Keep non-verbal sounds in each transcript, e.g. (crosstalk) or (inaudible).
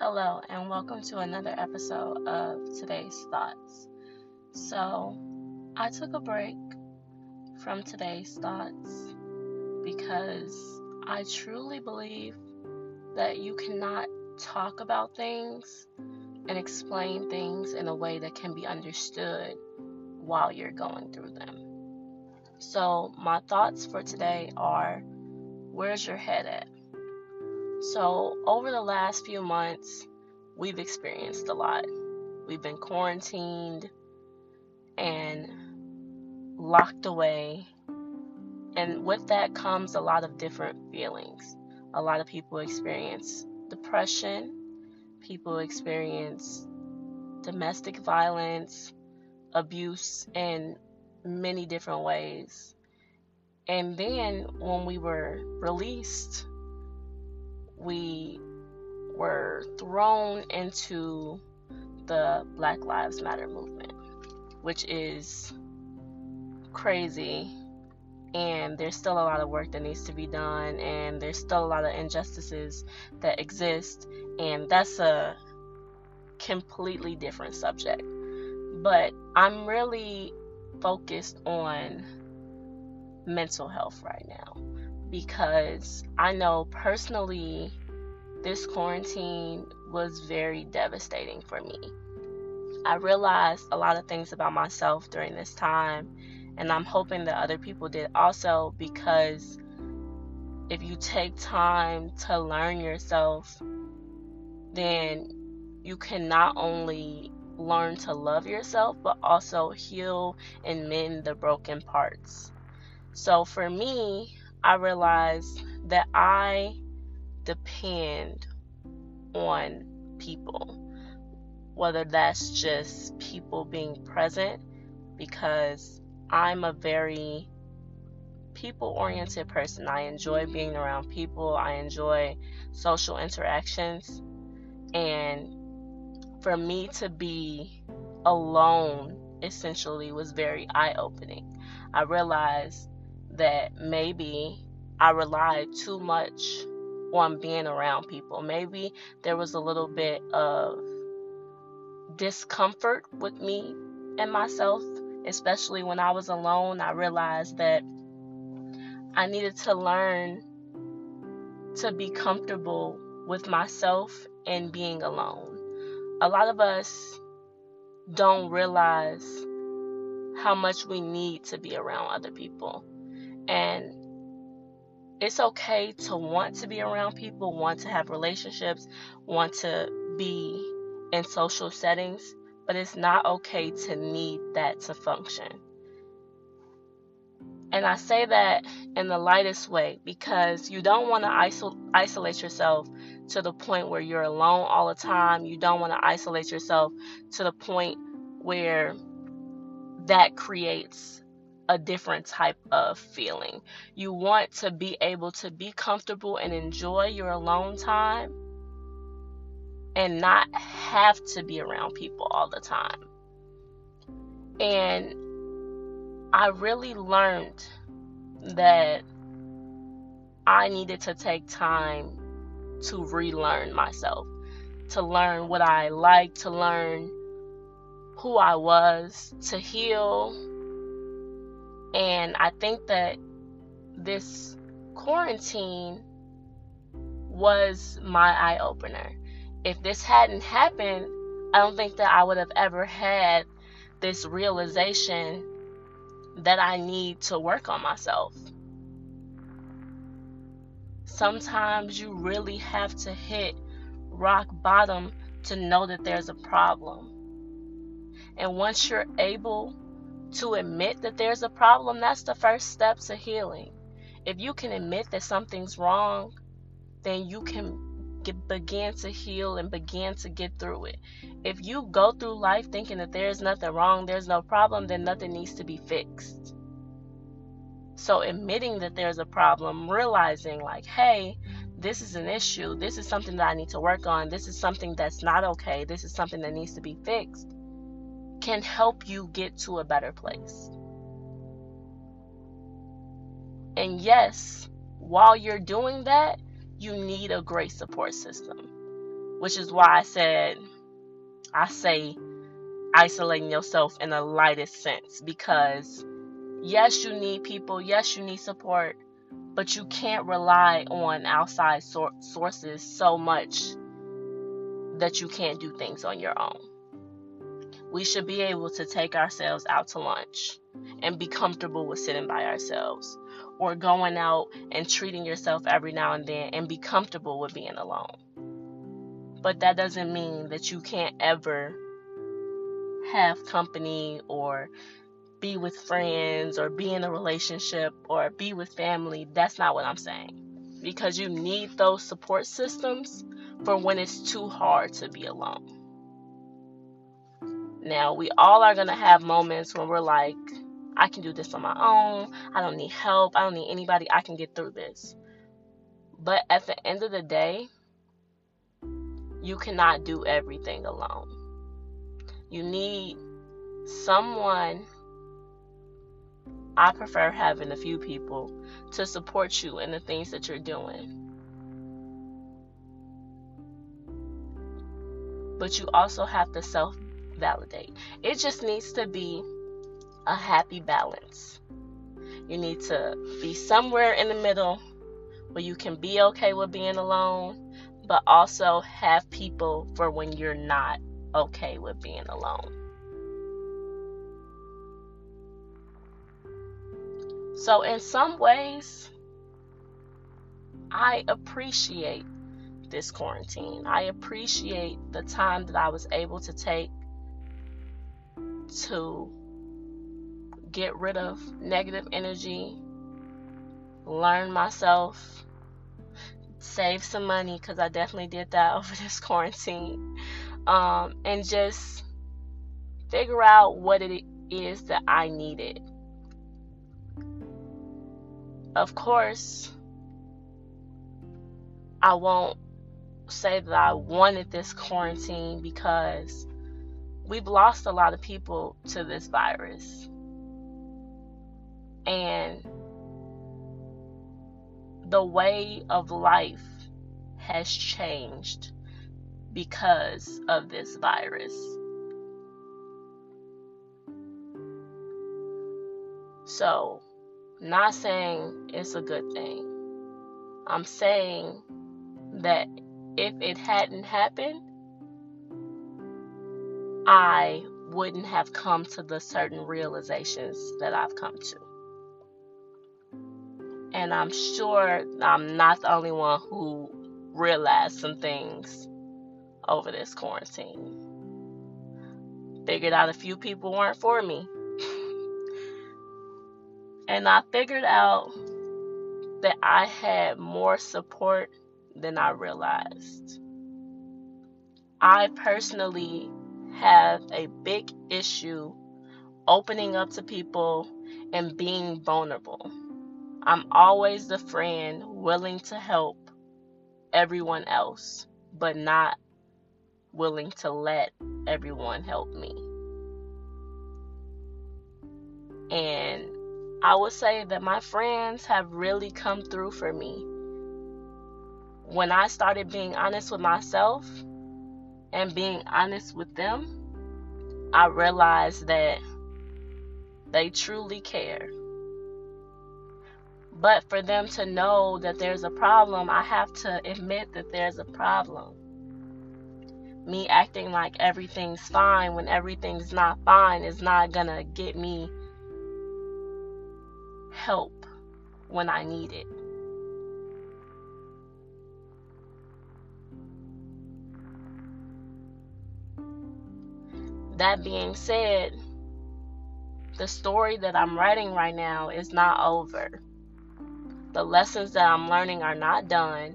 Hello, and welcome to another episode of today's thoughts. So, I took a break from today's thoughts because I truly believe that you cannot talk about things and explain things in a way that can be understood while you're going through them. So, my thoughts for today are where's your head at? So, over the last few months, we've experienced a lot. We've been quarantined and locked away. And with that comes a lot of different feelings. A lot of people experience depression, people experience domestic violence, abuse in many different ways. And then when we were released we were thrown into the Black Lives Matter movement, which is crazy. And there's still a lot of work that needs to be done, and there's still a lot of injustices that exist, and that's a completely different subject. But I'm really focused on mental health right now because I know personally this quarantine was very devastating for me. I realized a lot of things about myself during this time, and I'm hoping that other people did also because if you take time to learn yourself, then you can not only learn to love yourself, but also heal and mend the broken parts. So for me, I realized that I depend on people, whether that's just people being present, because I'm a very people oriented person. I enjoy being around people, I enjoy social interactions, and for me to be alone essentially was very eye opening. I realized that maybe I relied too much on being around people. Maybe there was a little bit of discomfort with me and myself, especially when I was alone. I realized that I needed to learn to be comfortable with myself and being alone. A lot of us don't realize how much we need to be around other people. And it's okay to want to be around people, want to have relationships, want to be in social settings, but it's not okay to need that to function. And I say that in the lightest way because you don't want to isol- isolate yourself to the point where you're alone all the time. You don't want to isolate yourself to the point where that creates a different type of feeling. You want to be able to be comfortable and enjoy your alone time and not have to be around people all the time. And I really learned that I needed to take time to relearn myself, to learn what I like, to learn who I was, to heal and I think that this quarantine was my eye opener. If this hadn't happened, I don't think that I would have ever had this realization that I need to work on myself. Sometimes you really have to hit rock bottom to know that there's a problem. And once you're able to admit that there's a problem, that's the first step to healing. If you can admit that something's wrong, then you can get, begin to heal and begin to get through it. If you go through life thinking that there's nothing wrong, there's no problem, then nothing needs to be fixed. So, admitting that there's a problem, realizing, like, hey, this is an issue, this is something that I need to work on, this is something that's not okay, this is something that needs to be fixed can help you get to a better place. And yes, while you're doing that, you need a great support system. which is why I said, I say isolating yourself in the lightest sense because yes, you need people, yes, you need support, but you can't rely on outside sor- sources so much that you can't do things on your own. We should be able to take ourselves out to lunch and be comfortable with sitting by ourselves or going out and treating yourself every now and then and be comfortable with being alone. But that doesn't mean that you can't ever have company or be with friends or be in a relationship or be with family. That's not what I'm saying. Because you need those support systems for when it's too hard to be alone. Now, we all are going to have moments when we're like, I can do this on my own. I don't need help. I don't need anybody. I can get through this. But at the end of the day, you cannot do everything alone. You need someone. I prefer having a few people to support you in the things that you're doing. But you also have to self validate. It just needs to be a happy balance. You need to be somewhere in the middle where you can be okay with being alone, but also have people for when you're not okay with being alone. So, in some ways, I appreciate this quarantine. I appreciate the time that I was able to take to get rid of negative energy, learn myself, save some money because I definitely did that (laughs) over this quarantine, um, and just figure out what it is that I needed. Of course, I won't say that I wanted this quarantine because we've lost a lot of people to this virus. And the way of life has changed because of this virus. So, not saying it's a good thing. I'm saying that if it hadn't happened, I mm-hmm. wouldn't have come to the certain realizations that I've come to. And I'm sure I'm not the only one who realized some things over this quarantine. Figured out a few people weren't for me. (laughs) and I figured out that I had more support than I realized. I personally have a big issue opening up to people and being vulnerable. I'm always the friend willing to help everyone else, but not willing to let everyone help me. And I would say that my friends have really come through for me. When I started being honest with myself and being honest with them, I realized that they truly care. But for them to know that there's a problem, I have to admit that there's a problem. Me acting like everything's fine when everything's not fine is not gonna get me help when I need it. That being said, the story that I'm writing right now is not over. The lessons that I'm learning are not done.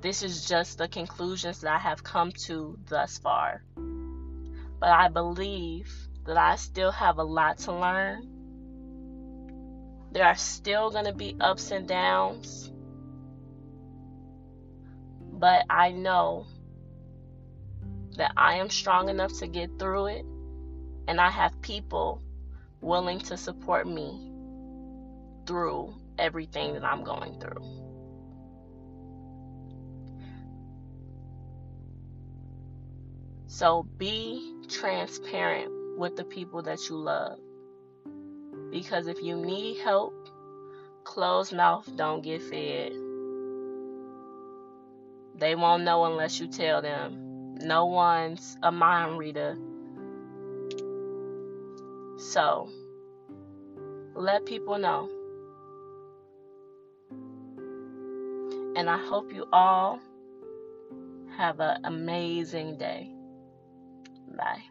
This is just the conclusions that I have come to thus far. But I believe that I still have a lot to learn. There are still going to be ups and downs. But I know that I am strong enough to get through it. And I have people willing to support me through everything that I'm going through. So be transparent with the people that you love. Because if you need help, closed mouth don't get fed. They won't know unless you tell them. No one's a mind reader. So, let people know. And I hope you all have an amazing day. Bye.